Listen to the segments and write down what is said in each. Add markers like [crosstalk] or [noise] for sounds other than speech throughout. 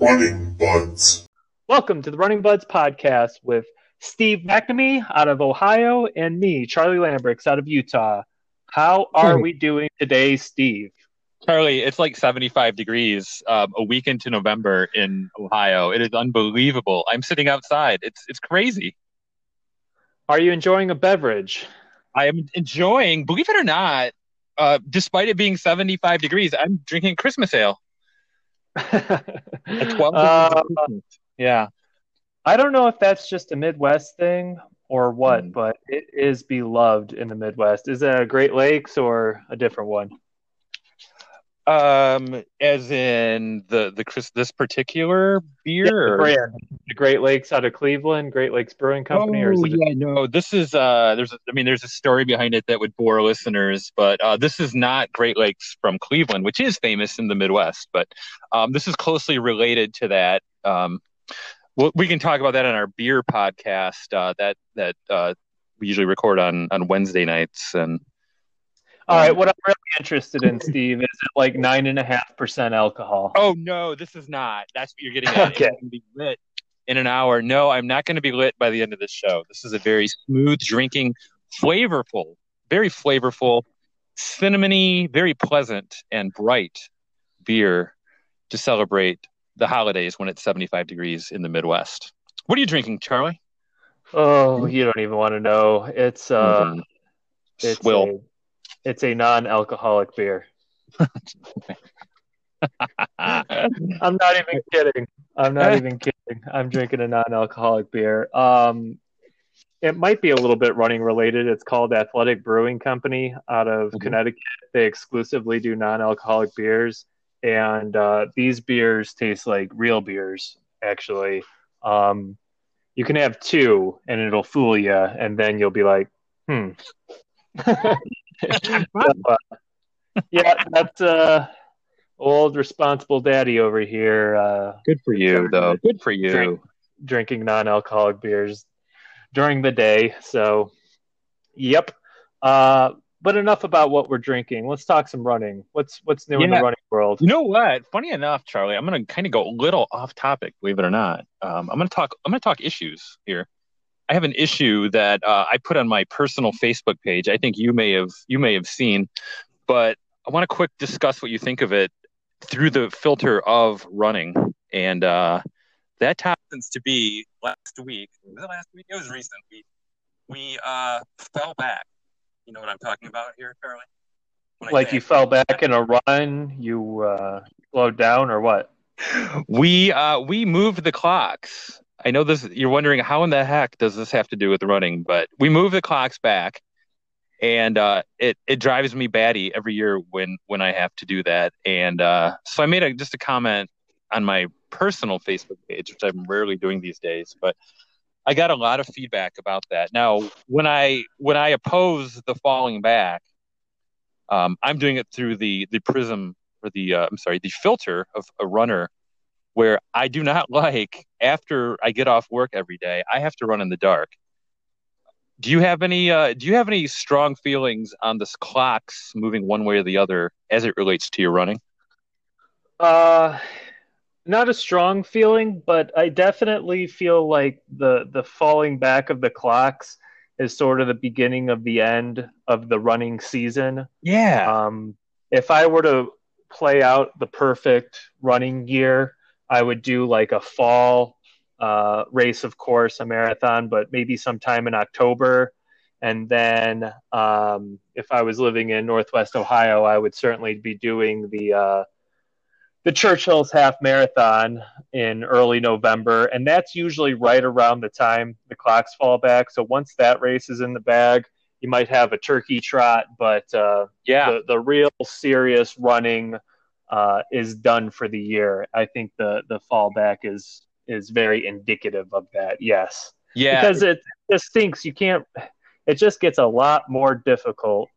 Running Buds. Welcome to the Running Buds podcast with Steve McNamee out of Ohio and me, Charlie Lambrix out of Utah. How are we doing today, Steve? Charlie, it's like 75 degrees um, a week into November in Ohio. It is unbelievable. I'm sitting outside. It's it's crazy. Are you enjoying a beverage? I am enjoying, believe it or not, uh, despite it being 75 degrees, I'm drinking Christmas ale. [laughs] At 12 Uh, yeah. I don't know if that's just a Midwest thing or what, Hmm. but it is beloved in the Midwest. Is it a Great Lakes or a different one? Um, as in the the Chris this particular beer. The brand, the Great Lakes out of Cleveland, Great Lakes Brewing Company, or is Oh, it yeah, no. This is uh, there's a, I mean, there's a story behind it that would bore listeners, but uh, this is not Great Lakes from Cleveland, which is famous in the Midwest, but um, this is closely related to that. Um, we we can talk about that on our beer podcast uh, that that uh, we usually record on on Wednesday nights, and All right, what I'm really interested in, [laughs] Steve, is it like nine and a half percent alcohol? Oh no, this is not. That's what you're getting at. Okay. It's be lit in an hour. No, I'm not going to be lit by the end of this show. This is a very smooth drinking, flavorful, very flavorful, cinnamony, very pleasant and bright beer to celebrate the holidays when it's 75 degrees in the Midwest. What are you drinking, Charlie? Oh, you don't even want to know. It's uh, Mhm. it's Swill. It's a non-alcoholic beer. [laughs] I'm not even kidding. I'm not even [laughs] kidding. I'm drinking a non-alcoholic beer. Um, it might be a little bit running related. It's called Athletic Brewing Company out of Mhm. Connecticut. They exclusively do non-alcoholic beers, and uh, these beers taste like real beers. Actually, um, you can have two, and it'll fool you, and then you'll be like, "Hmm." [laughs] [laughs] So, uh, yeah, that's uh, old responsible daddy over here. Uh, Good for you, though. Good for you. Drink. drinking non-alcoholic beers during the day. So, yep. Uh, but enough about what we're drinking. Let's talk some running. What's what's new in the running world? You know what? Funny enough, Charlie, I'm going to kind of go a little off topic, believe it or not. Um, I'm going to talk. I'm going to talk issues here. I have an issue that uh, I put on my personal Facebook page. I think you may have you may have seen, but I want to quick discuss what you think of it through the filter of running. And uh, that happens to be last week. Was it last week? It was recent. We we uh, fell back. You know what I'm talking about here, Charlie? When Like you fell back in a run, you uh, slowed down, or what? we uh we moved the clocks i know this you're wondering how in the heck does this have to do with running but we move the clocks back and uh it it drives me batty every year when when i have to do that. And uh so i made a just a comment on my personal facebook page which i'm rarely doing these days but i got a lot of feedback about that. Now when i when i oppose the falling back um i'm doing it through the the prism or the uh, I'm sorry, the filter of a runner where I do not [laughs] like after I get off work every day, I have to run in the dark. Do you have any uh, do you have any strong feelings on this clocks moving one way or the other as it relates to your running? Uh, not a strong feeling, but I definitely feel like the the falling back of the clocks is sort of the beginning of the end of the running season. Yeah. Um, if I were to play out the perfect running year, I would do like a fall uh, race, of course, a marathon, but maybe sometime in October. And then um, if I was living in Northwest Ohio, I would certainly be doing the uh, the Churchill's half marathon in early November, and that's usually right around the time the clocks fall back. So once that race is in the bag, you might have a turkey trot, but uh, yeah. the, the real serious running uh, is done for the year. I think the the fallback is is very indicative of that. Yes, yeah. because it just stinks. You can't. It just gets a lot more difficult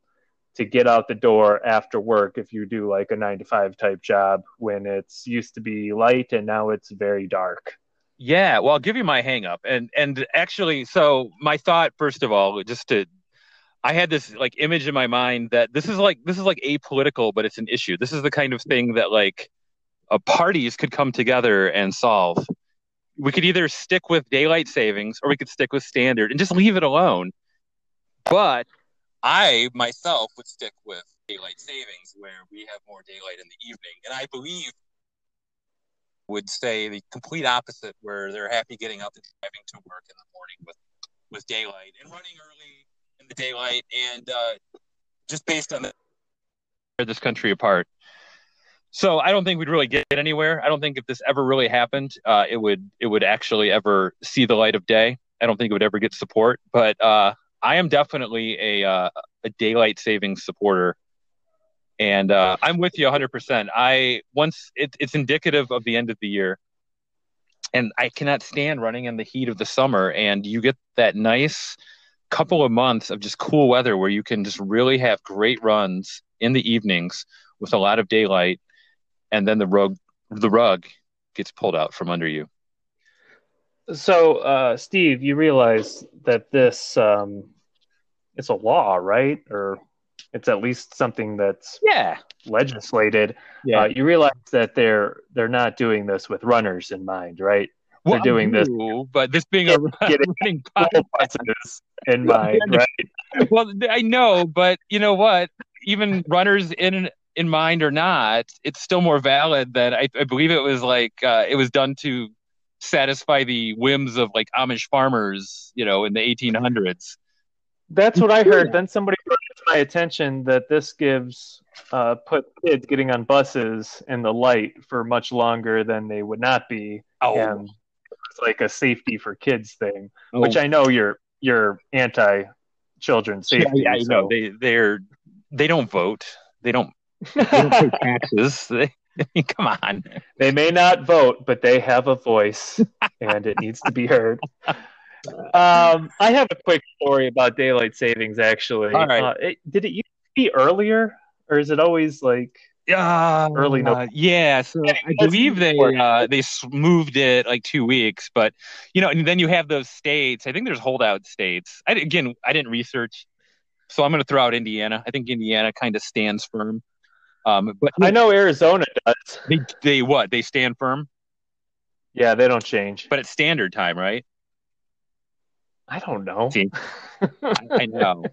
to get out the door after work if you do like a nine to five type job when it's used to be light and now it's very dark. Yeah, well, I'll give you my hang up. And and actually, so my thought first of all, just to I had this like image in my mind that this is like this is like apolitical, but it's an issue. This is the kind of thing that like uh, parties could come together and solve. We could either stick with daylight savings or we could stick with standard and just leave it alone. But I myself would stick with daylight savings where we have more daylight in the evening. And I believe would say the complete opposite where they're happy getting up and driving to work in the morning with with daylight and running early in the daylight and uh, just based on the this country apart. So I don't think we'd really get anywhere. I don't think if this ever really happened, uh, it would it would actually ever see the light of day. I don't think it would ever get support. But uh, I am definitely a uh, a daylight saving supporter, and uh, I'm with you 100. percent I once it, it's indicative of the end of the year, and I cannot stand running in the heat of the summer. And you get that nice couple of months of just cool weather where you can just really have great runs in the evenings with a lot of daylight and then the rug the rug gets pulled out from under you. So, uh, Steve, you realize that this um, it's a law, right? Or it's at least something that's yeah legislated. Yeah. Uh, you realize that they're they're not doing this with runners in mind, right? Well, they're doing this, but this being a [laughs] running [laughs] buses in mind, right? Well, [laughs] I know, but you know what? Even runners in in mind or not, it's still more valid than I, I believe it was like uh, it was done to satisfy the whims of like Amish farmers, you know, in the 1800s. That's what I heard. Then somebody brought it to my attention that this gives uh, put kids getting on buses in the light for much longer than they would not be, oh. and like a safety for kids thing, oh. which I know you're you're anti children safety. Yeah, yeah so. know they they're they don't vote. They don't [laughs] they don't pay taxes. [laughs] They, come on. They may not vote, but they have a voice, and it needs to be heard. [laughs] Um, I have a quick story about daylight savings. Actually, right. Uh, it, did it used to be earlier, or is it always like uh, early November? Uh, yeah, so I believe they uh, they moved it like two weeks, but you know, and then you have those states. I think there's holdout states. I, again, I didn't research, so I'm going to throw out Indiana. I think Indiana kind of stands firm. Um, but I know Arizona does. They they what? They stand firm. Yeah, they don't change. But it's standard time, right? I don't know. See, [laughs] I, I know.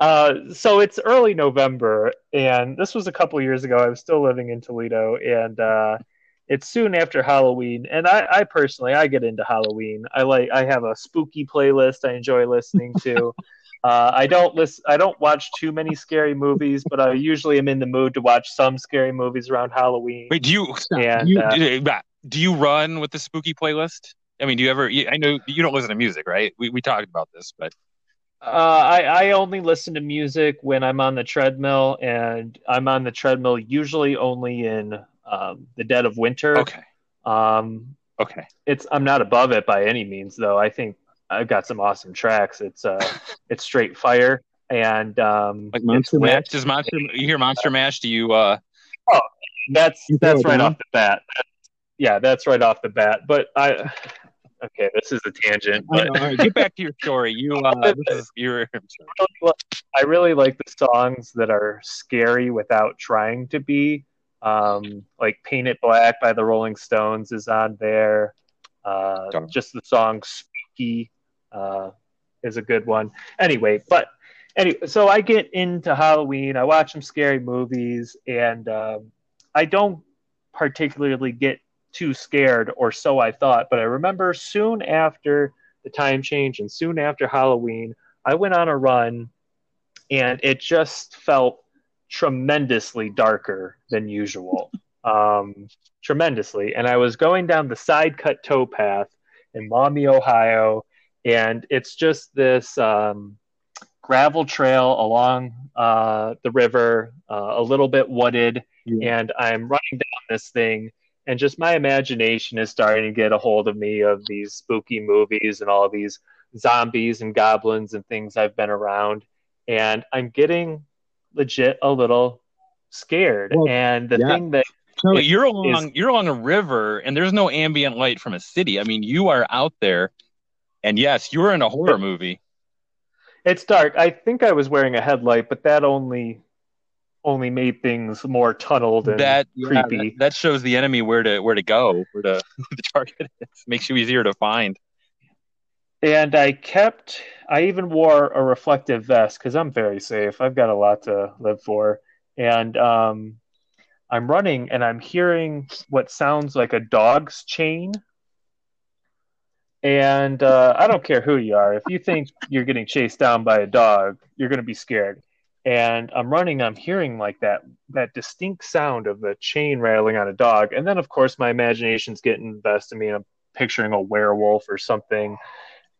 Uh, so it's early November, and this was a couple years ago. I was still living in Toledo, and uh, it's soon after Halloween. And I, I, personally, I get into Halloween. I like. I have a spooky playlist I enjoy listening to. [laughs] uh, I don't listen. I don't watch too many scary movies, but I usually am in the mood to watch some scary movies around Halloween. Wait, do you? And, you uh, do you run with the spooky playlist? I mean, do you ever? I know you don't listen to music, right? We we talked about this, but uh, I I only listen to music when I'm on the treadmill, and I'm on the treadmill usually only in um, the dead of winter. Okay. Um, okay. It's I'm not above it by any means, though. I think I've got some awesome tracks. It's uh, [laughs] it's straight fire and um, like Monster Mash. Does Monster you hear Monster Mash? Do you? uh Oh, that's that's right off the bat. yeah, that's right off the bat. But I okay, this is a tangent. But... Know, get back to your story. You, [laughs] uh, this is your. [laughs] I really like the songs that are scary without trying to be. Um, like "Paint It Black" by the Rolling Stones is on there. Uh, just the song "Spooky" uh, is a good one. Anyway, but anyway, so I get into Halloween. I watch some scary movies, and um, I don't particularly get too scared, or so I thought. But I remember soon after the time change and soon after Halloween, I went on a run and it just felt tremendously darker than usual. [laughs] Um, tremendously. And I was going down the side cut towpath in Maumee, Ohio, and it's just this um, gravel trail along uh, the river, uh, a little bit wooded, yeah. and I'm running down this thing, and just my imagination is starting to get a hold of me of these spooky movies and all these zombies and goblins and things I've been around, and I'm getting legit a little scared. Well, and the yeah. thing that so you're along is, you're along a river and there's no ambient light from a city. I mean, you are out there, and yes, you're in a horror movie. It's dark. I think I was wearing a headlight, but that only only made things more tunneled and that yeah, creepy. that, that shows the enemy where to where to go, where to [laughs] who the target is. Makes you easier to find. and I kept. I even wore a reflective vest because I'm very safe. I've got a lot to live for, and um, I'm running and I'm hearing what sounds like a dog's chain. And uh, I don't care who you are. If you think you're getting chased down by a dog, you're going to be scared. And I'm running. I'm hearing like that that distinct sound of the chain rattling on a dog. And then, of course, my imagination's getting the best of me, and I'm picturing a werewolf or something.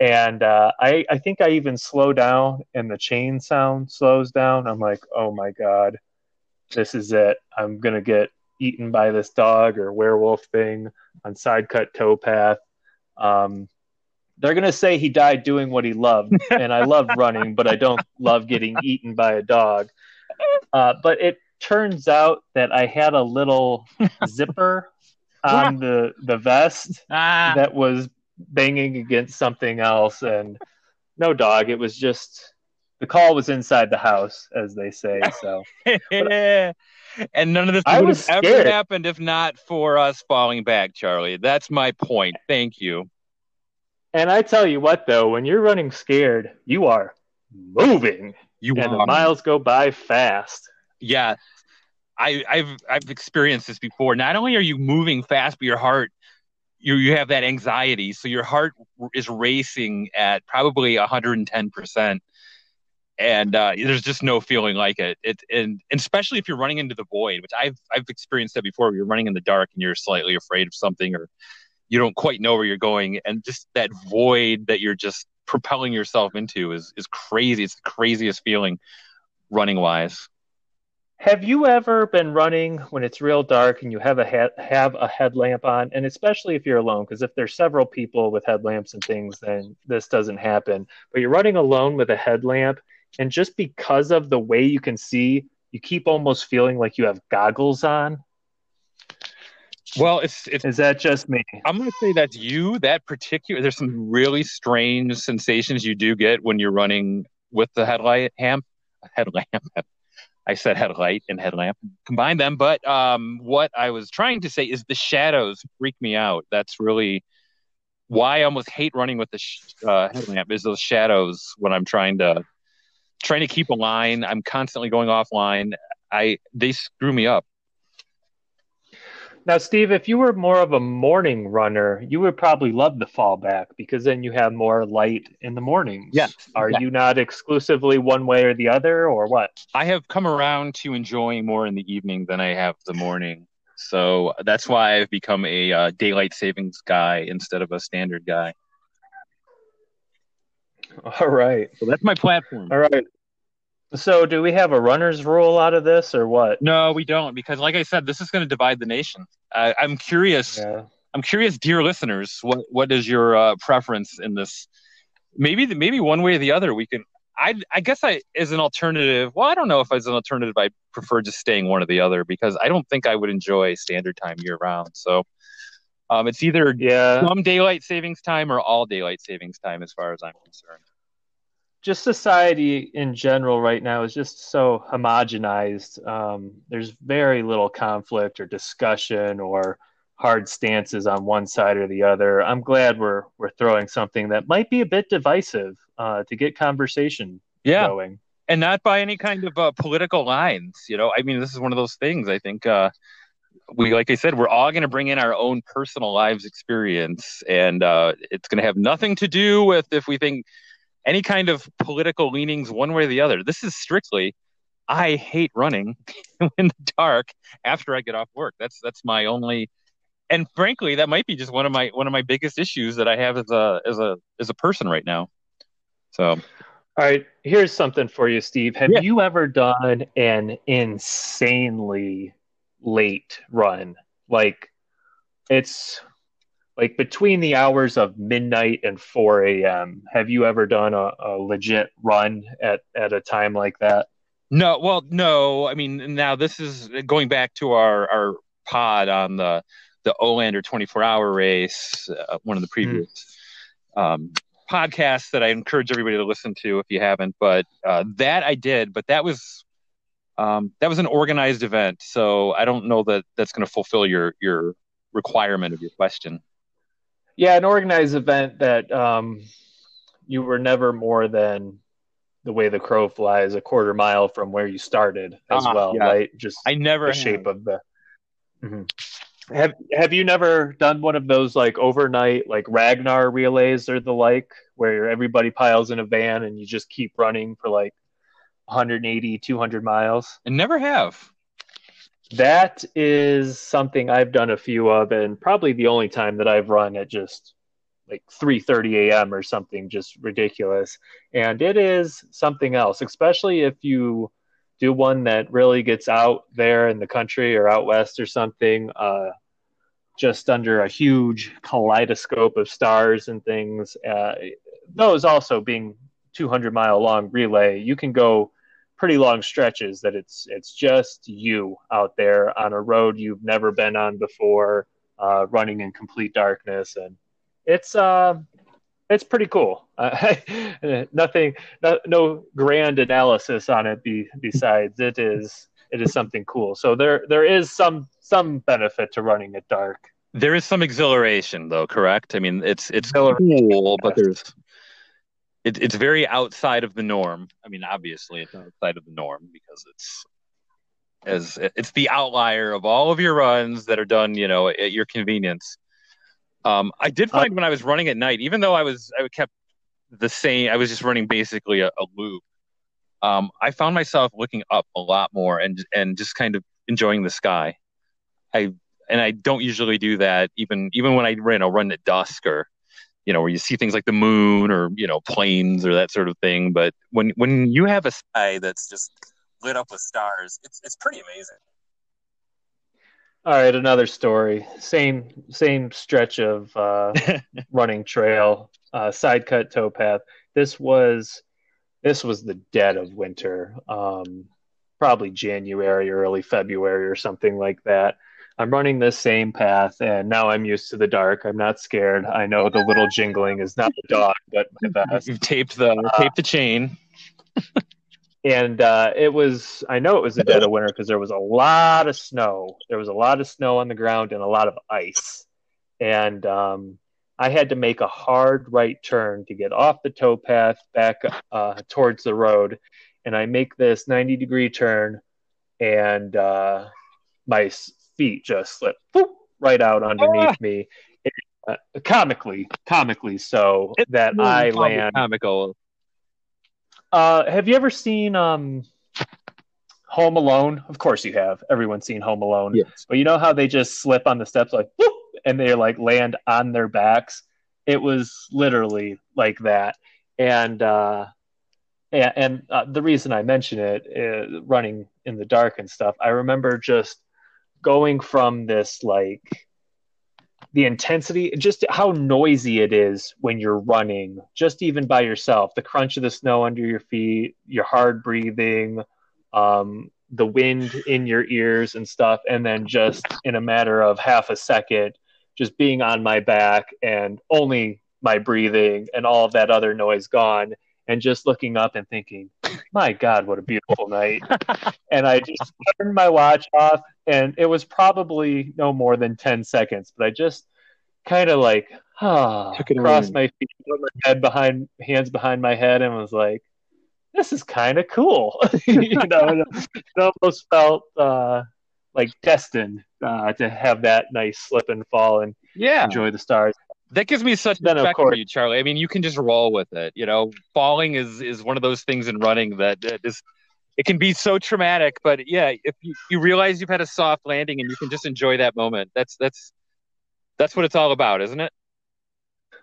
And uh, I, I think I even slow down, and the chain sound slows down. I'm like, oh my god, this is it. I'm gonna get eaten by this dog or werewolf thing on side cut towpath. Um, they're gonna say he died doing what he loved, [laughs] and I love running, but I don't love getting eaten by a dog. Uh, but it turns out that I had a little [laughs] zipper on the the vest Ah, that was banging against something else, and no dog. It was just the call was inside the house, as they say. So [laughs] and none of this would have ever happened if not for us falling back, Charlie. That's my point. Thank you. And I tell you what, though, when you're running scared, you are moving, You and the miles go by fast. yeah I, I've I've experienced this before. Not only are you moving fast, but your heart you you have that anxiety, so your heart is racing at probably 110 percent, and uh, there's just no feeling like it. It and, and especially if you're running into the void, which I've I've experienced that before. You're running in the dark and you're slightly afraid of something, or you don't quite know where you're going, and just that void that you're just propelling yourself into is is crazy. It's the craziest feeling running wise. Have you ever been running when it's real dark and you have a head, have a headlamp on, and especially if you're alone? Because if there's several people with headlamps and things, then this doesn't happen. But you're running alone with a headlamp, and just because of the way you can see, you keep almost feeling like you have goggles on. Well, it's it's Is that just me? I'm going to say that's you. That particular, there's some really strange sensations you do get when you're running with the headlight hamp, headlamp. [laughs] I said headlight and headlamp, combine them. But um, what I was trying to say is the shadows freak me out. That's really why I almost hate running with the sh- uh, headlamp. Is those shadows when I'm trying to trying to keep a line. I'm constantly going offline. I they screw me up. Now, Steve, if you were more of a morning runner, you would probably love the fallback because then you have more light in the mornings. Yes, Are yeah. you not exclusively one way or the other, or what? I have come around to enjoying more in the evening than I have the morning. So that's why I've become a uh, daylight savings guy instead of a standard guy. All right. So that's my platform. All right. So, do we have a runner's rule out of this, or what? No, we don't, because like I said, this is going to divide the nation. I, I'm curious. Yeah. I'm curious, dear listeners, what what is your uh, preference in this? Maybe the, maybe one way or the other. We can. I I guess I as an alternative. Well, I don't know if as an alternative I prefer just staying one or the other because I don't think I would enjoy standard time year round. So, um, it's either Yeah. some daylight savings time or all daylight savings time, as far as I'm concerned. Just society in general right now is just so homogenized. Um, there's very little conflict or discussion or hard stances on one side or the other. I'm glad we're we're throwing something that might be a bit divisive uh, to get conversation Yeah, going. and not by any kind of uh, political lines. You know, I mean, this is one of those things. I think uh, we, like I said, we're all going to bring in our own personal lives experience, and uh, it's going to have nothing to do with if we think any kind of political leanings one way or the other. This is strictly. I hate running [laughs] in the dark after I get off work. That's that's my only, and frankly, that might be just one of my one of my biggest issues that I have as a as a as a person right now. So All right, here's something for you, Steve. Have Yeah. you ever done an insanely late run? Like it's like between the hours of midnight and 4 a.m. Have you ever done a, a legit run at, at a time like that? No, well, no. I mean, now this is going back to our our pod on the the Olander 24 hour race, uh, one of the previous um, podcasts that I encourage everybody to listen to if you haven't. But uh, that I did, but that was Um, that was an organized event, so I don't know that that's going to fulfill your your requirement of your question. Yeah, an organized event that um, you were never more than the way the crow flies a quarter mile from where you started as uh, well, yeah. right? Just I never the have. shape of the. Mm-hmm. Have Have you never done one of those like overnight like Ragnar relays or the like, where everybody piles in a van and you just keep running for like 180, 200 miles? I never have. That is something I've done a few of, and probably the only time that I've run at just like 3:30 a.m. or something, just ridiculous. And it is something else, especially if you do one that really gets out there in the country or out west or something, uh, just under a huge kaleidoscope of stars and things. Uh, those also being 200 mile long relay, you can go pretty long stretches that it's it's just you out there on a road you've never been on before, uh, running in complete darkness, and it's uh, it's pretty cool. Uh, [laughs] nothing, no, no, grand analysis on it. Be, besides, it is it is something cool. So there there is some some benefit to running it dark. There is some exhilaration, though. Correct. I mean, it's it's cool, but there's it, it's very outside of the norm. I mean, obviously, it's outside of the norm because it's as it's the outlier of all of your runs that are done, you know, at your convenience. Um, I did find uh, when I was running at night, even though I was I kept the same, I was just running basically a, a loop. Um, I found myself looking up a lot more and and just kind of enjoying the sky. I and I don't usually do that even even when I ran a run at dusk or you know, where you see things like the moon or, you know, planes or that sort of thing. But when when you have a sky that's just lit up with stars, it's it's pretty amazing. All right, another story. Same same stretch of uh, [laughs] running trail, uh, side cut towpath. This was this was the dead of winter, um, probably January, early February, or something like that. I'm running this same path, and now I'm used to the dark. I'm not scared. I know the little jingling is not the dog, but my vest. You've taped the uh, taped the chain. and uh, it was I know it was the dead of winter because there was a lot of snow. There was a lot of snow on the ground and a lot of ice, and um, I had to make a hard right turn to get off the towpath back uh, towards the road, and I make this 90 degree turn, and uh, my feet just slip whoop, right out underneath ah. me. It, uh, comically, comically so it's that really I land comical. Uh, have you ever seen um, Home Alone? Of course you have. Everyone's seen Home Alone. Yes. But you know how they just slip on the steps like whoop, and they like land on their backs. It was literally like that, and uh, and, and uh, the reason I mention it, is running in the dark and stuff. I remember just going from this like the intensity, just how noisy it is when you're running, just even by yourself, the crunch of the snow under your feet, your hard breathing, um, the wind in your ears and stuff, and then just in a matter of half a second, just being on my back and only my breathing and all of that other noise gone, and just looking up and thinking, my God, what a beautiful night. [laughs] and I just turned my watch off, and it was probably no more than 10 seconds, but I just kind of like, ah, crossed my feet, put my head behind, hands behind my head, and was like, this is kind of cool. [laughs] you know, it, almost felt uh, like destined uh, to have that nice slip and fall and yeah. enjoy the stars that gives me such then respect for you, Charlie. I mean, you can just roll with it. You know, falling is is one of those things in running that, that is it can be so traumatic. But yeah, if you, you realize you've had a soft landing and you can just enjoy that moment, that's that's that's what it's all about, isn't it?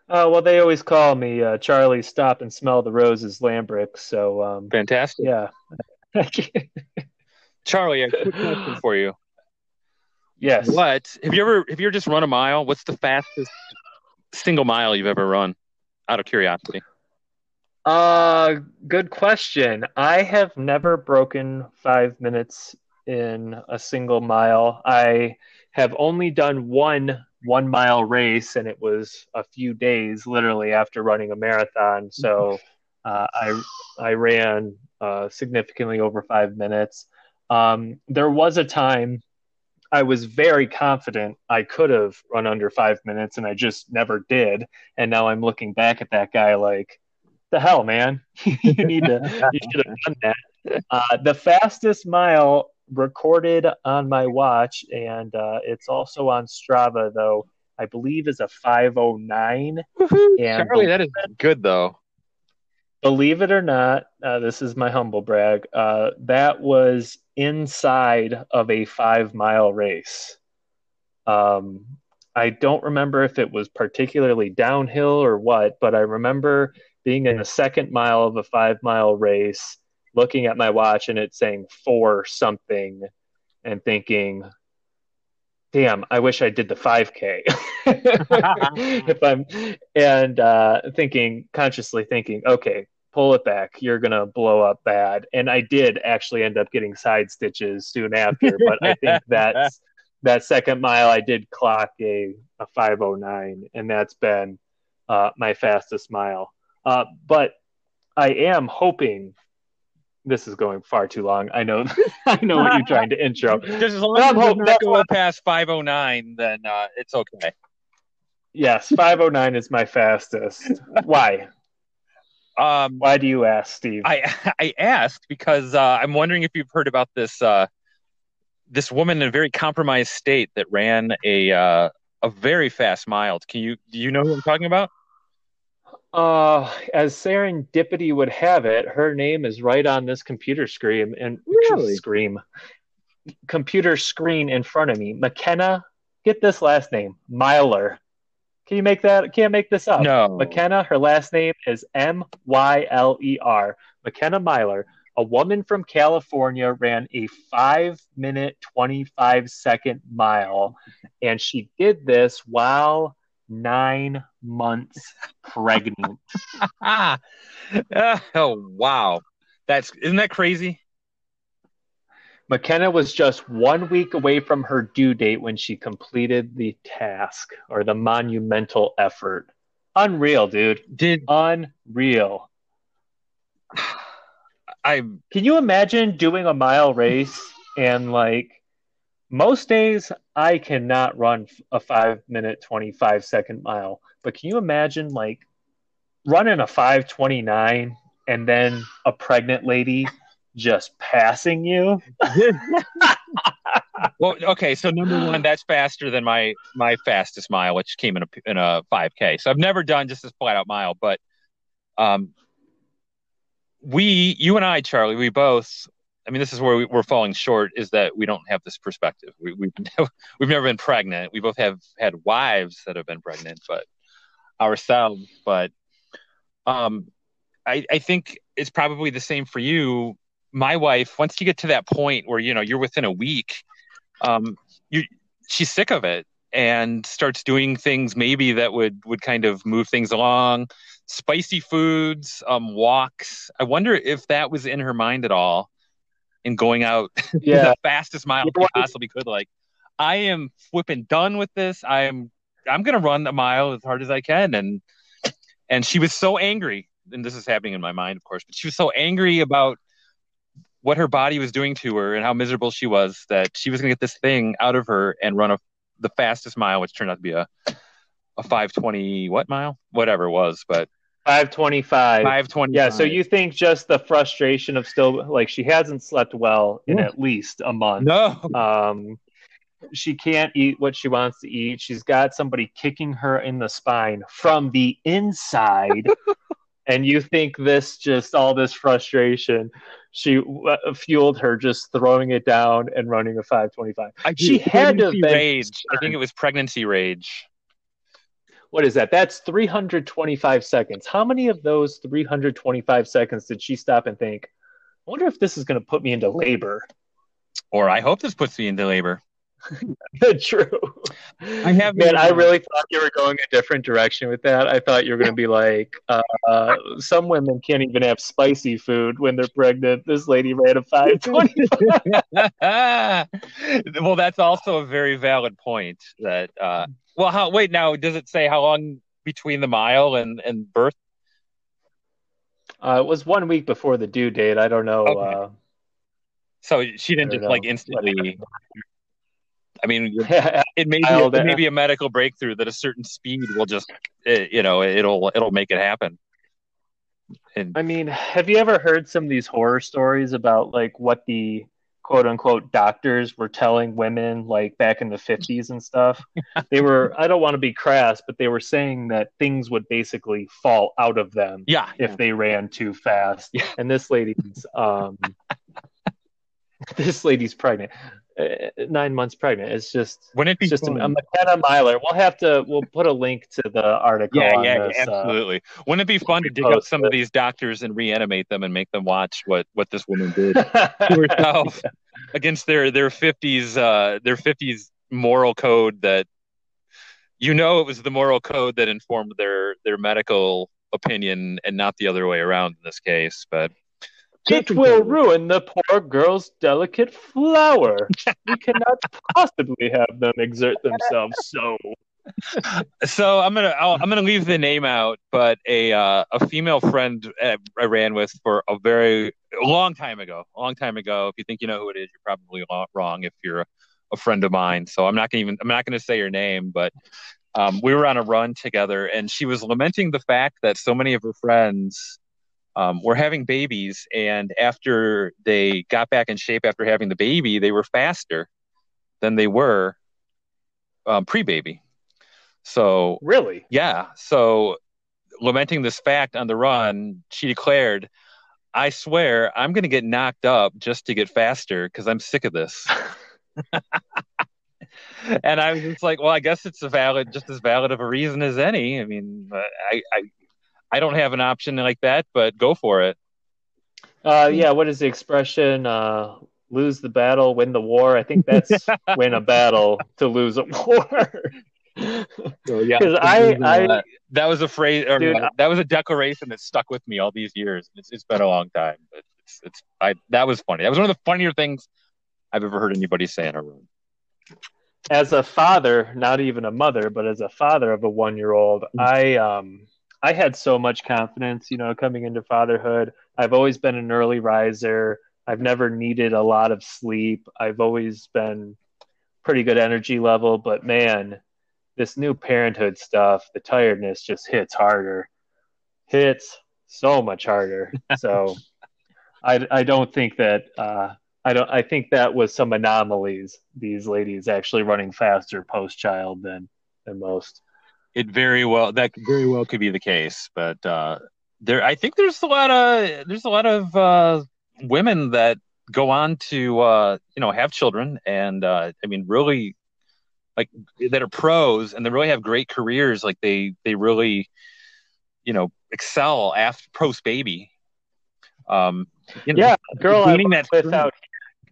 Uh, well, they always call me uh, Charlie. Stop and smell the roses, Lambrick. So um, fantastic. Yeah, [laughs] Charlie, I have a quick question for you. Yes. What have you ever have you ever just run a mile? What's the fastest single mile you've ever run? Out of curiosity. Uh, good question. I have never broken five minutes in a single mile. I have only done one one mile race, and it was a few days, literally after running a marathon. So [laughs] uh, I I ran uh, significantly over five minutes. Um, there was a time I was very confident I could have run under five minutes, and I just never did. And now I'm looking back at that guy like, the hell, man, [laughs] you need to, you should have done that. Uh, the fastest mile recorded on my watch, and uh, it's also on Strava, though. I believe is a 509. And Charlie, that is good though. Believe it or not, uh, this is my humble brag. Uh, that was inside of a five mile race. Um, I don't remember if it was particularly downhill or what, but I remember being in the second mile of a five mile race, looking at my watch and it saying four something, and thinking, damn, I wish I did the 5K. [laughs] if I'm and uh, thinking consciously thinking, okay, pull it back, you're gonna blow up bad. And I did actually end up getting side stitches soon after, but I think [laughs] that's that second mile I did clock a, a 509, and that's been uh, my fastest mile. Uh, but I am hoping this is going far too long. I know, [laughs] I know what you're trying to intro. [laughs] Just as long as it not go past 509, then uh, it's okay. Yes, 509 is my fastest. Why? Um, Why do you ask, Steve? I [laughs] I asked because uh, I'm wondering if you've heard about this uh, this woman in a very compromised state that ran a uh, a very fast mile. Can you do you know who I'm talking about? Uh, as serendipity would have it, her name is right on this computer screen and really? screen computer screen in front of me. Makenna, get this last name, Myler. Can you make that? Can't make this up. No. Makenna, her last name is M Y L E R. Makenna Myler, a woman from California, ran a five minute, 25 second mile. And she did this while nine months pregnant. [laughs] oh wow, that's isn't that crazy? Makenna was just one week away from her due date when she completed the task or the monumental effort. Unreal, dude. Did unreal. [sighs] I can you imagine doing a mile race and like most days I cannot run a five minute, 25 second mile. But can you imagine like running a 529 and then a pregnant lady just passing you? [laughs] well, okay. So number one, that's faster than my my fastest mile, which came in a in a 5K. So I've never done just this flat out mile, but um, we, you and I, Charlie, we both I mean, this is where we, are falling short is that we don't have this perspective. We, we've [laughs] we've never been pregnant. We both have had wives that have been pregnant, but ourselves. But um, I, I think it's probably the same for you. My wife, once you get to that point where you know you're within a week, um, you she's sick of it and starts doing things maybe that would would kind of move things along spicy foods um walks i wonder if that was in her mind at all and going out [laughs] [laughs] yeah. the fastest mile you possibly could. Like, I am flipping done with this. I am I'm gonna run a mile as hard as I can. And and she was so angry, and this is happening in my mind, of course, but she was so angry about what her body was doing to her and how miserable she was that she was gonna get this thing out of her and run a the fastest mile, which turned out to be a a 520 what mile, whatever it was, but 525. 525. Yeah, so you think just the frustration of still like she hasn't slept well in at least a month. No. Um she can't eat what she wants to eat. She's got somebody kicking her in the spine from the inside. [laughs] and you think this just all this frustration she uh, fueled her just throwing it down and running a 525. I she had to rage. I think it was pregnancy rage what is that? That's 325 seconds. How many of those 325 seconds did she stop and think, I wonder if this is going to put me into labor? Or I hope this puts me into labor. [laughs] True. I have man. I really thought you were going a different direction with that. I thought you were going to be like, uh, some women can't even have spicy food when they're pregnant. This lady ran a five twenty. [laughs] well, that's also a very valid point. That uh, well, how? Wait, now does it say how long between the mile and and birth? Uh, it was one week before the due date. I don't know. Okay. Uh, So she didn't just like instantly. [laughs] I mean, [laughs] it may be, it may be a medical breakthrough that a certain speed will just, eh, you know, it'll it'll make it happen. And I mean, have you ever heard some of these horror stories about like what the quote unquote doctors were telling women like back in the 50s and stuff? [laughs] They were, I don't want to be crass, but they were saying that things would basically fall out of them yeah, if they ran too fast. Yeah. And this lady's, um, [laughs] this lady's pregnant, nine months pregnant. It's just, wouldn't it just a, fun? a Makenna Myler. We'll have to, we'll put a link to the article. yeah, yeah, this, uh, absolutely. Wouldn't it be fun to dig up some of these doctors and reanimate them and make them watch what what this woman did [laughs] to herself against their their fifties uh their fifties moral code that you know it was the moral code that informed their their medical opinion and not the other way around in this case. But It will ruin the poor girl's delicate flower. [laughs] we cannot possibly have them exert themselves so. So I'm gonna I'll, I'm gonna leave the name out, but a uh, a female friend uh, I ran with for a very long time ago, a long time ago. If you think you know who it is, you're probably wrong. If you're a, friend of mine, so I'm not gonna even I'm not gonna say her name, but um, we were on a run together, and she was lamenting the fact that so many of her friends um, were having babies, and after they got back in shape after having the baby, they were faster than they were um, pre-baby. So Really? yeah. So, lamenting this fact on the run, she declared, I swear I'm going to get knocked up just to get faster because I'm sick of this. [laughs] and I was just like, well, I guess it's a valid, just as valid of a reason as any. I mean, I, I, I don't have an option like that, but go for it. Uh, yeah, what is the expression? Uh, lose the battle, win the war. I think that's [laughs] win a battle to lose a war. So, [laughs] yeah, 'Cause I- uh, I- that was a phrase, or Dude, uh, that was a declaration that stuck with me all these years. It's, it's been a long time, but it's, it's, I, that was funny. That was one of the funnier things I've ever heard anybody say in a room. as a father, not even a mother, but as a father of a one year old, I um I had so much confidence, you know, coming into fatherhood. I've always been an early riser. I've never needed a lot of sleep. I've always been pretty good energy level, but man, this new parenthood stuff, the tiredness just hits harder. Hits so much harder. [laughs] So I I don't think that uh I don't. I think that was some anomalies. These ladies actually running faster post child than than most. It very well that very well could be the case, but uh, there I think there's a lot of there's a lot of uh, women that go on to uh, you know have children and uh, I mean really like that are pros and they really have great careers. Like they they really you know excel after post baby. Um, you know, Yeah, girl, gaining that with out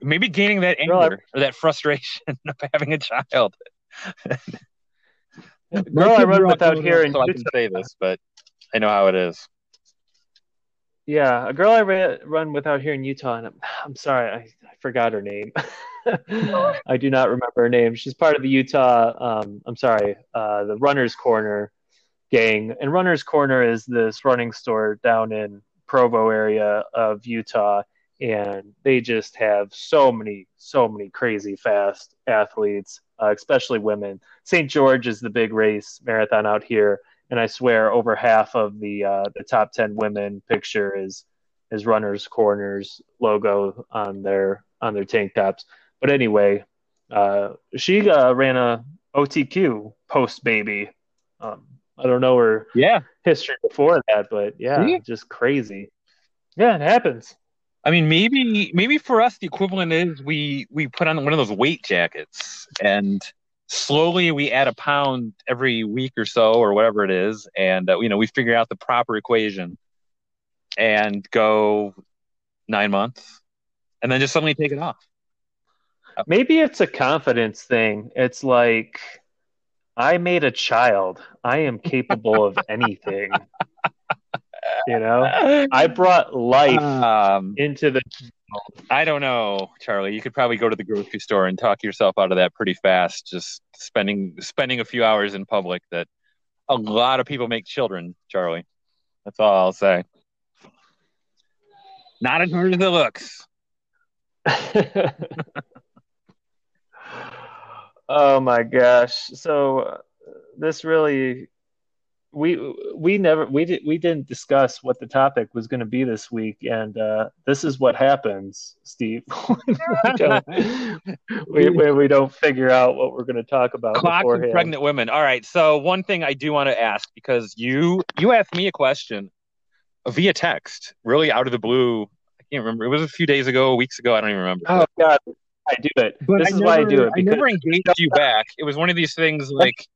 maybe gaining that anger or that frustration [laughs] of having a child. [laughs] girl I run with out here in so I can Utah. say this, but I know how it is. Yeah, a girl I ra- run with out here in Utah, and I'm, I'm sorry, I, I forgot her name. [laughs] I do not remember her name. She's part of the Utah. Um, I'm sorry, uh, the Runners Corner gang, and Runners Corner is this running store down in Provo area of Utah, and they just have so many, so many crazy fast athletes, uh, especially women. St. George is the big race marathon out here, and I swear over half of the uh, the top ten women picture is is runners corners logo on their on their tank tops. But anyway, uh, she uh, ran a OTQ post baby. Um, I don't know her Yeah. history before that, but yeah, Yeah. just crazy. Yeah, it happens. I mean, maybe maybe for us the equivalent is we we put on one of those weight jackets and slowly we add a pound every week or so or whatever it is, and uh, you know we figure out the proper equation and go nine months, and then just suddenly take it off. Maybe it's a confidence thing. It's like I made a child. I am capable of [laughs] anything. You know, I brought life Um, into the. I don't know, Charlie. You could probably go to the grocery store and talk yourself out of that pretty fast. Just spending spending a few hours in public. That a lot of people make children, Charlie. That's all I'll say. Not as hard as it looks. [laughs] oh my gosh. So uh, this really we we never we did we didn't discuss what the topic was going to be this week and uh, this is what happens steve [laughs] we, don't, we, we, don't figure out what we're going to talk about clock and pregnant women all right so one thing i do want to ask because you you asked me a question via text really out of the blue i can't remember it was a few days ago weeks ago i don't even remember oh god I do it. But this I is never, why I do it. Because I never engaged you back. It was one of these things [laughs] like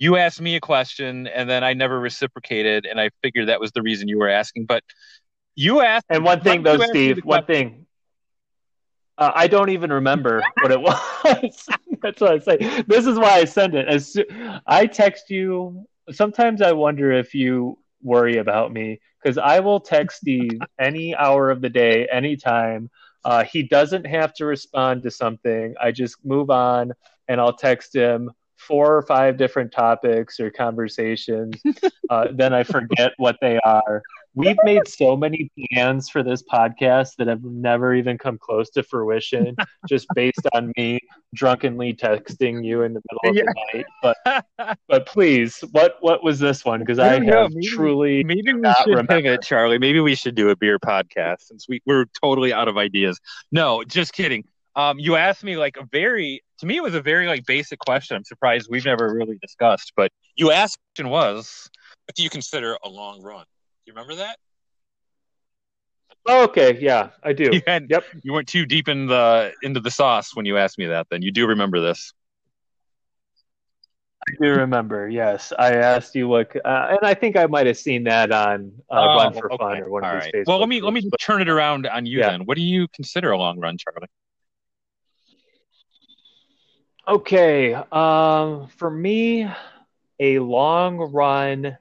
you asked me a question and then I never reciprocated, and I figured that was the reason you were asking. But you asked. And one thing, though, Steve, one thing. Uh, I don't even remember what it [laughs] was. [laughs] That's what I say. This is why I send it. As I text you, sometimes I wonder if you worry about me because I will text Steve any hour of the day, anytime. Uh, he doesn't have to respond to something. I just move on and I'll text him four or five different topics or conversations. uh, [laughs] then I forget what they are. We've made so many plans for this podcast that have never even come close to fruition, [laughs] just based on me drunkenly texting you in the middle of yeah. the night. But but please, what what was this one? Because I, I have maybe, truly maybe we should [laughs] remember. pivot, Charlie. Maybe we should do a beer podcast since we we're totally out of ideas. No, just kidding. Um, you asked me like a very, to me, it was a very like basic question. I'm surprised we've never really discussed, but you asked question was, what do you consider a long run? Do you remember that? Oh, okay, yeah, I do. [laughs] You had, yep. You weren't too deep in the into the sauce when you asked me that. Then you do remember this. I do remember. Yes, I asked you what, uh, and I think I might have seen that on uh, oh, Run for okay. Fun or one All of these right. Well, let me let me turn it around on you yeah. then. What do you consider a long run, Charlie? Okay, um, for me, a long run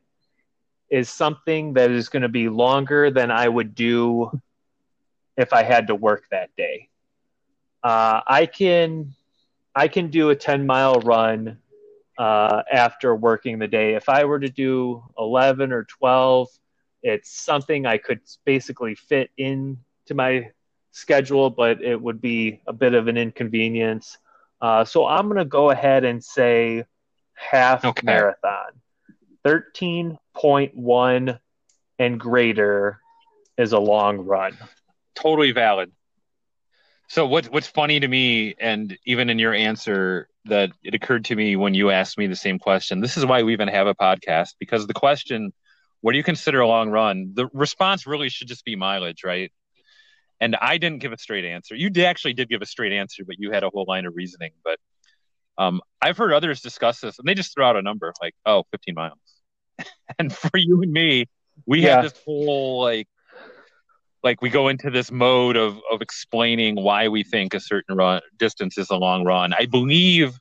is something that is going to be longer than I would do if I had to work that day. Uh, I can I can do a 10 mile run uh, after working the day. If I were to do 11 or 12, it's something I could basically fit into my schedule, but it would be a bit of an inconvenience. Uh, so I'm going to go ahead and say half okay. marathon. 13.1 and greater is a long run. Totally valid. So what, what's funny to me, and even in your answer, that it occurred to me when you asked me the same question. This is why we even have a podcast because the question, "What do you consider a long run?" The response really should just be mileage, right? And I didn't give a straight answer. You did, actually did give a straight answer, but you had a whole line of reasoning. But um, I've heard others discuss this, and they just throw out a number like, "Oh, 15 miles." [laughs] and for you and me, we yeah. have this whole like, like we go into this mode of of explaining why we think a certain run distance is a long run. I believe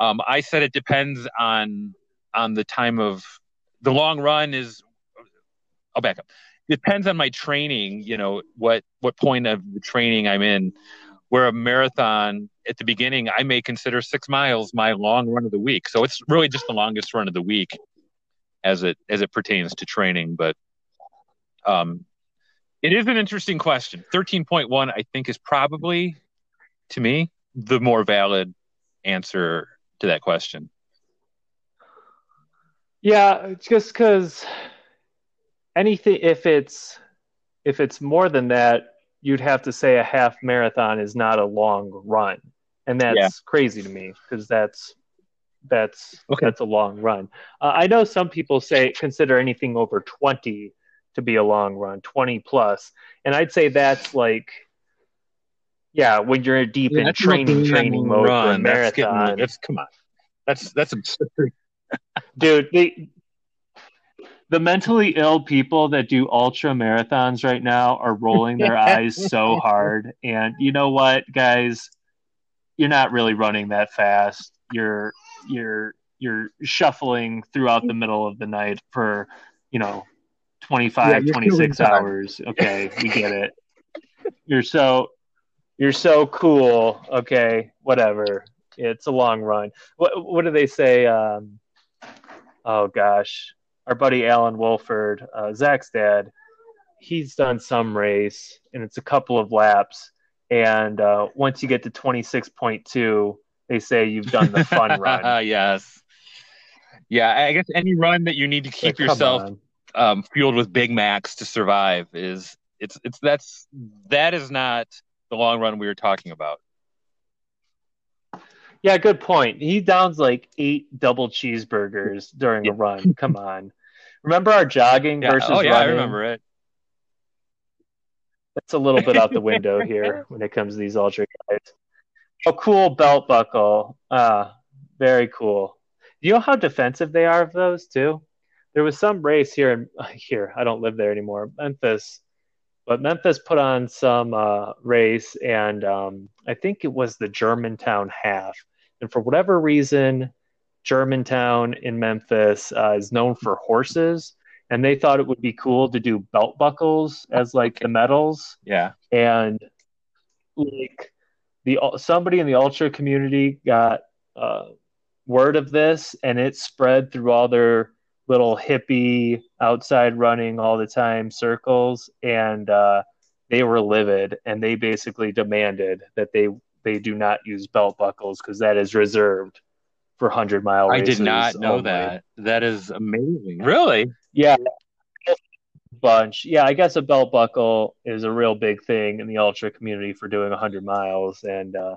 um, I said it depends on on the time of the long run is. I'll back up depends on my training you know what what point of the training i'm in. Where a marathon at the beginning i may consider six miles my long run of the week. So it's really just the longest run of the week as it as it pertains to training but um it is an interesting question. 13.1 i think is probably to me the more valid answer to that question. Yeah just because anything if it's if it's more than that, you'd have to say a half marathon is not a long run, and that's yeah. crazy to me because that's that's okay. that's a long run. Uh, I know some people say consider anything over twenty to be a long run, twenty plus, and I'd say that's like. Yeah, when you're deep yeah, in training, training mode run. for a marathon. That's, that's come on, that's that's absurd, dude. They, the mentally ill people that do ultra marathons right now are rolling their [laughs] eyes so hard. And you know what, guys? You're not really running that fast. You're you're you're shuffling throughout the middle of the night for, you know, 25, yeah, 26 hours. Okay, we get it. You're so you're so cool. Okay, whatever. It's a long run. What what do they say? Um, oh gosh, our buddy Alan Wolford, uh, Zach's dad, he's done some race and it's a couple of laps. And uh, once you get to 26.2 they say you've done the fun [laughs] run. Yes. Yeah i guess any run that you need to keep yourself um, fueled with big macs to survive is it's it's that's that is not the long run we were talking about. Yeah good point. He downs like eight double cheeseburgers during yeah. a run. Come on remember our jogging yeah. versus oh yeah running? i remember it that's a little bit out the window [laughs] here when it comes to these ultra guys. A cool belt buckle. Uh, very cool. You know how defensive they are of those too? There was some race here in [laughs] here. I don't live there anymore. Memphis, but Memphis put on some uh, race, and um, I think it was the Germantown half. And for whatever reason, Germantown in Memphis uh, is known for horses and they thought it would be cool to do belt buckles as like the medals. Yeah. And like the somebody in the ultra community got uh, word of this, and it spread through all their little hippie outside running all the time circles, and uh, they were livid, and they basically demanded that they they do not use belt buckles because that is reserved for hundred mile. I did not know only. that. That is amazing. Really? Yeah. Bunch. Yeah, I guess a belt buckle is a real big thing in the ultra community for doing 100 miles. And uh,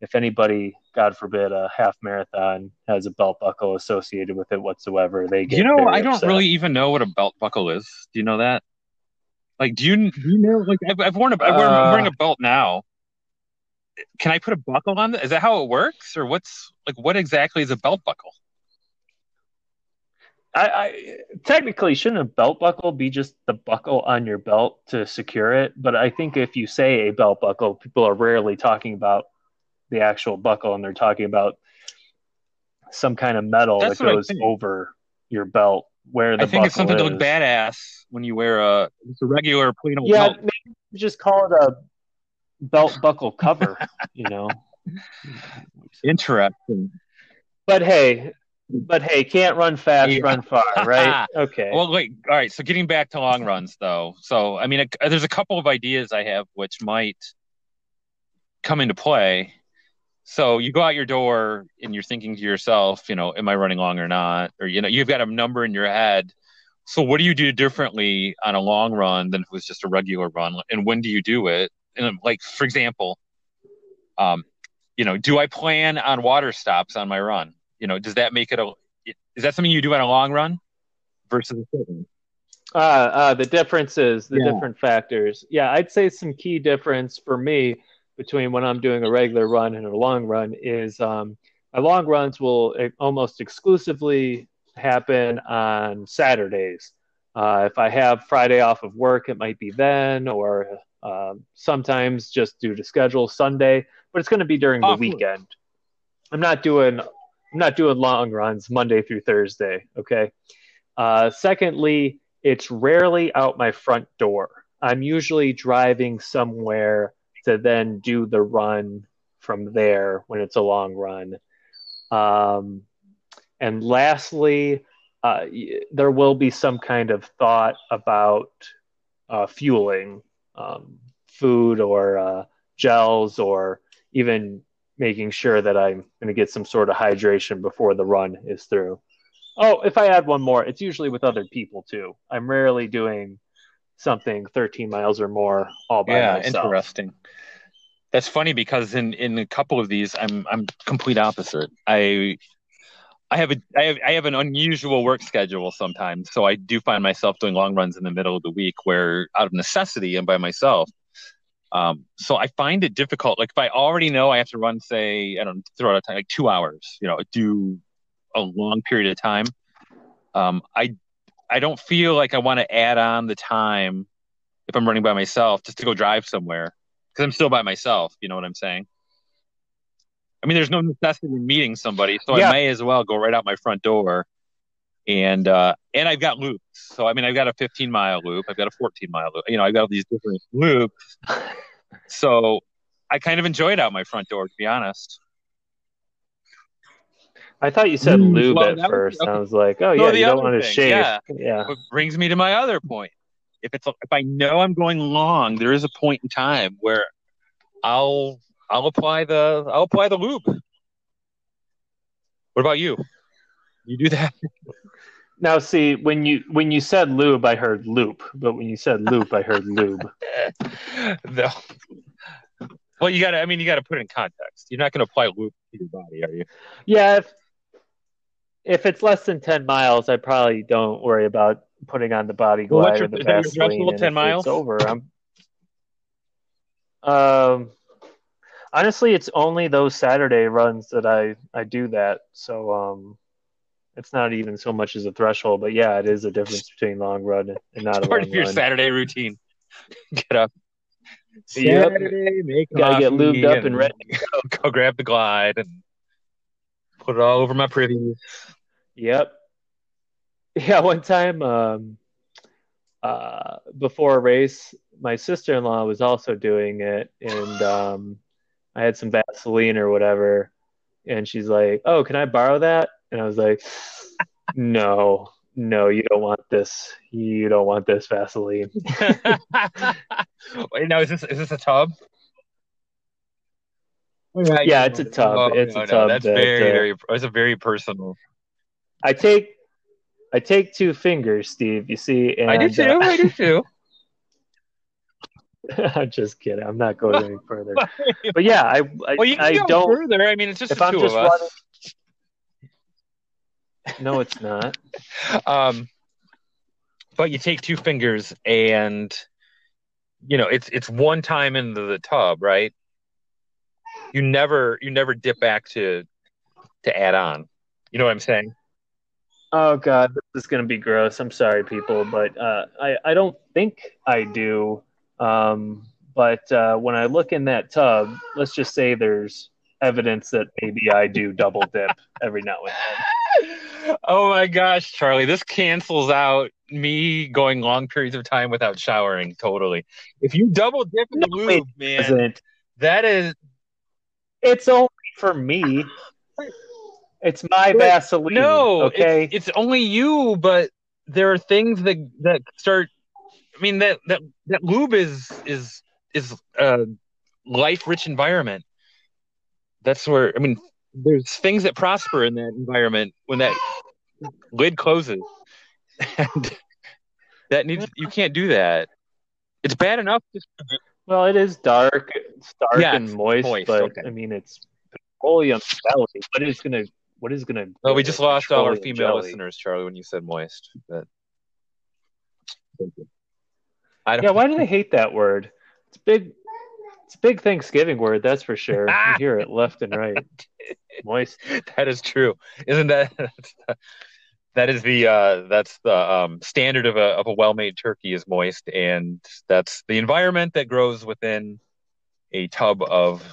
if anybody, God forbid, a half marathon has a belt buckle associated with it whatsoever, they get. You know, I don't really even know what a belt buckle is. Do you know that? Like, do you do you know? Like, I've, I've worn a, I've worn, uh, I'm wearing a belt now. Can I put a buckle on? Is that how it works, or what's like? What exactly is a belt buckle? I, I, technically shouldn't a belt buckle be just the buckle on your belt to secure it. But I think if you say a belt buckle, people are rarely talking about the actual buckle, and they're talking about some kind of metal That's that goes over your belt. Where the I think it's something is. to look badass when you wear a it's a regular plain old yeah, belt. maybe just call it a belt buckle cover. you know, interesting. But hey, but hey, can't run fast, yeah. run far, right? [laughs] okay. Well, wait. All right. So getting back to long runs, though. So I mean, a, there's a couple of ideas I have which might come into play. So you go out your door and you're thinking to yourself, you know, am I running long or not? Or you know, you've got a number in your head. So what do you do differently on a long run than if it was just a regular run? And when do you do it? And like, for example, um, you know, do I plan on water stops on my run? you know, does that make it a? Is that something you do on a long run versus a short run? Uh, uh, the differences, the yeah. different factors. Yeah, I'd say some key difference for me between when I'm doing a regular run and a long run is um, my long runs will almost exclusively happen on Saturdays. Uh, if I have Friday off of work, it might be then, or uh, sometimes just due to schedule Sunday, but it's going to be during the weekend. I'm not doing I'm not doing long runs Monday through Thursday. Okay. Uh, secondly, it's rarely out my front door. I'm usually driving somewhere to then do the run from there when it's a long run. Um, and lastly, uh, there will be some kind of thought about uh, fueling um, food or uh, gels or even making sure that I'm going to get some sort of hydration before the run is through. Oh, if I add one more, it's usually with other people too. I'm rarely doing something 13 miles or more all by yeah, myself. Yeah, interesting. That's funny because in in a couple of these, I'm I'm complete opposite. I I have a I have I have an unusual work schedule sometimes, so I do find myself doing long runs in the middle of the week where out of necessity and by myself. Um, so I find it difficult. Like if I already know I have to run, say, I don't throw out a time like two hours, you know, do a long period of time. Um, I I don't feel like I want to add on the time if I'm running by myself just to go drive somewhere because I'm still by myself. You know what I'm saying? I mean, there's no necessity in meeting somebody, so yeah. I may as well go right out my front door. And uh, and I've got loops. So I mean, I've got a 15 mile loop. I've got a 14 mile loop. You know, I've got all these different loops. [laughs] so I kind of enjoy it out my front door, to be honest. I thought you said mm, lube well, at first. Was, okay. I was like, oh yeah, you don't want to shave. Yeah. yeah. What brings me to my other point. If it's if I know I'm going long, there is a point in time where I'll I'll apply the I'll apply the lube. What about you? You do that? Now, see when you when you said lube, I heard loop, but when you said loop, I heard lube. [laughs] no. Well, you got to. I mean, you got to put it in context. You're not going to apply lube to your body, are you? Yeah. If, if it's less than ten miles, I probably don't worry about putting on the body glide Well, what's or the is that your 10 miles? It's over. I'm. Um. Honestly, it's only those Saturday runs that I I do that. So um, it's not even so much as a threshold, but yeah, it is a difference between long run and not a Part long of your run. Saturday routine. [laughs] Get up. Yep. Saturday, make Gotta get coffee lubed up and ready [laughs] Go grab the glide and put it all over my privy. Yep. Yeah, [laughs] one time um uh before a race, my sister-in-law was also doing it and um I had some Vaseline or whatever and she's like, "Oh, can I borrow that?" And I was like, "No. No, you don't want this. You don't want this Vaseline." Wait, now is this is this a tub? Yeah, it's a tub. Oh, It's a no, no, tub That's that, very, uh, very. It's a very personal. I take I take two fingers, Steve, you see, and I do too. uh, I do too. [laughs] I'm just kidding. I'm not going any further. [laughs] But yeah, I I, well, I go don't further. I mean, it's just if I'm two just of us. running- [laughs] No, it's not. Um, but you take two fingers, and you know it's it's one time into the tub, right? You never you never dip back to to add on. You know what I'm saying? Oh god, this is gonna be gross. I'm sorry, people, but uh, I I don't think I do. Um, but uh, when I look in that tub, let's just say there's evidence that maybe I do double dip every now and then. [laughs] oh my gosh, Charlie, this cancels out me going long periods of time without showering. Totally. If you double dip in the No, man, Isn't that is it's only for me? It's my Vaseline. no. okay. it's, it's only you, but there are things that that start. I mean that that that lube is is is a life rich environment. That's where I mean, there's things that prosper in that environment when that lid closes, and that needs you can't do that. It's bad enough. Just, Well, it is dark. It's dark Yeah, and moist, moist, but okay. I mean, it's petroleum jelly. What is gonna? What is gonna? well, we just lost all our female jelly? listeners, Charlie, when you said moist. But thank you. I don't. Yeah, why do they hate that word? It's big. It's a big Thanksgiving word, that's for sure. You [laughs] hear it left and right. Moist. that is true isn't that [laughs] that is the uh that's the um standard of a of a well-made turkey is moist and that's the environment that grows within a tub of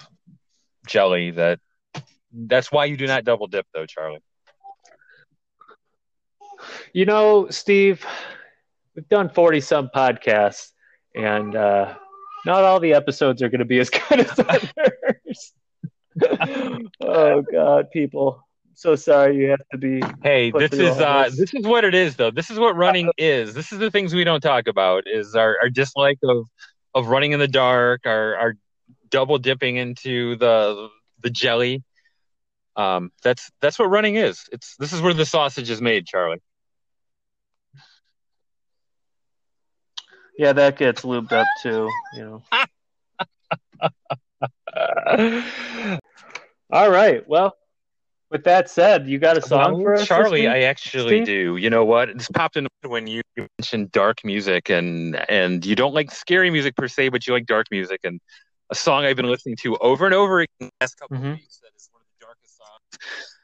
jelly that that's why you do not double dip though charlie You know, Steve, we've done forty some podcasts, and uh, not all the episodes are going to be as [laughs] good as others. [laughs] oh God, people! So sorry you have to be. hey this is uh this. this is what it is though this is what running is this is the things we don't talk about is our, our dislike of of running in the dark our our double dipping into the the jelly um that's that's what running is it's this is where the sausage is made charlie Yeah, that gets lubed up too. You know. [laughs] All right. Well, with that said, you got a song Well, for us, this Charlie, week? I actually Steve? do. You know what? This popped in when you mentioned dark music, and and you don't like scary music per se, but you like dark music, and a song I've been listening to over and over again the last couple Mhm. of weeks that is one of the darkest songs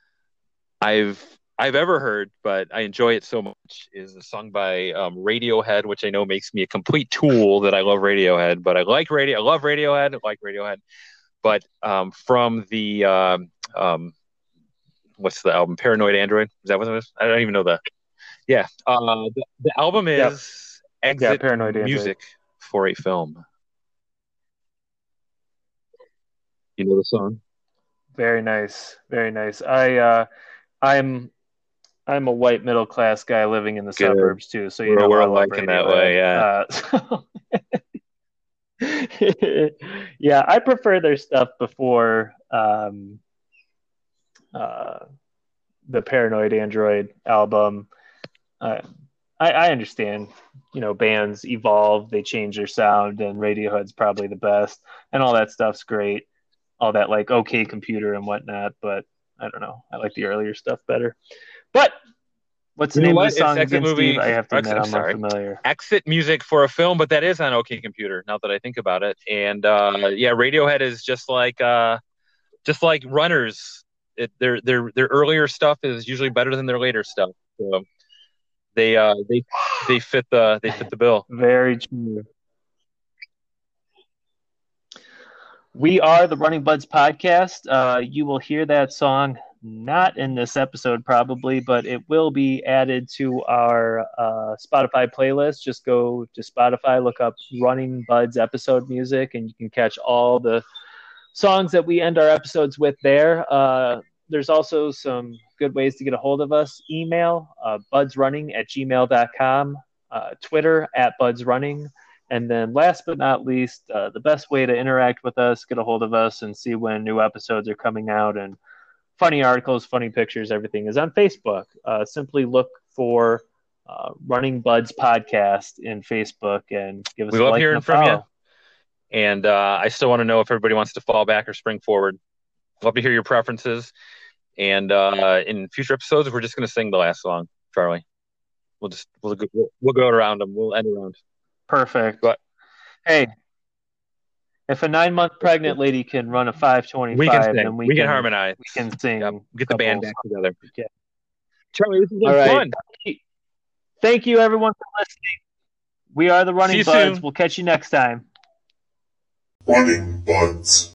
I've I've ever heard, but I enjoy it so much. Is a song by um, Radiohead, which I know makes me a complete tool that I love Radiohead, but I like radio. I love Radiohead. I like Radiohead, but um, from the um, um, what's the album? Paranoid Android. Is that what it is? I don't even know the. Yeah, uh, the, the album is Yep. Exit Yeah, Paranoid Android. Music for a Film. You know the song? Very nice. Very nice. I uh I'm I'm a white middle class guy living in the Good. suburbs too, so you We're- know we're alike in that way, yeah. Uh, [laughs] so- [laughs] yeah, I prefer their stuff before um, uh, the Paranoid Android album. Uh, I, I understand, you know, bands evolve, they change their sound, and Radiohead's probably the best, and all that stuff's great. All that like OK Computer and whatnot, but I don't know. I like the earlier stuff better. But what's the You name what? of the song It's exit again, movie. Steve? I have to admit, I'm sorry. unfamiliar. Exit music for a film, but that is on OK Computer. Now that I think about it, and uh, yeah, Radiohead is just like uh, just like Runners. It, their their their earlier stuff is usually better than their later stuff. So they uh, they they fit the they fit the bill. Very true. We are the Running Buds podcast. Uh, you will hear that song not in this episode, probably, but it will be added to our uh, Spotify playlist. Just go to Spotify, look up Running Buds episode music, and you can catch all the songs that we end our episodes with there. Uh, there's also some good ways to get a hold of us email uh, budsrunning at gmail.com, uh, Twitter at budsrunning. And then, last but not least, uh, the best way to interact with us, get a hold of us, and see when new episodes are coming out and funny articles, funny pictures, everything is on Facebook. Uh, simply look for uh, Running Buds Podcast in Facebook and give us We a love like hearing from you. And uh, I still want to know if everybody wants to fall back or spring forward. Love to hear your preferences. And uh, in future episodes, we're just going to sing the last song, Charlie. We'll just we'll go, we'll go around them. We'll end around. Perfect. But- hey, if a nine month pregnant lady can run a 525, We can sing. then we, We, can, can harmonize. We can sing. Yep. Get the band back together. Yeah. Charlie, this has been All right. fun. Thank you, everyone, for listening. We are the Running See Buds. soon. We'll catch you next time. Running Buds.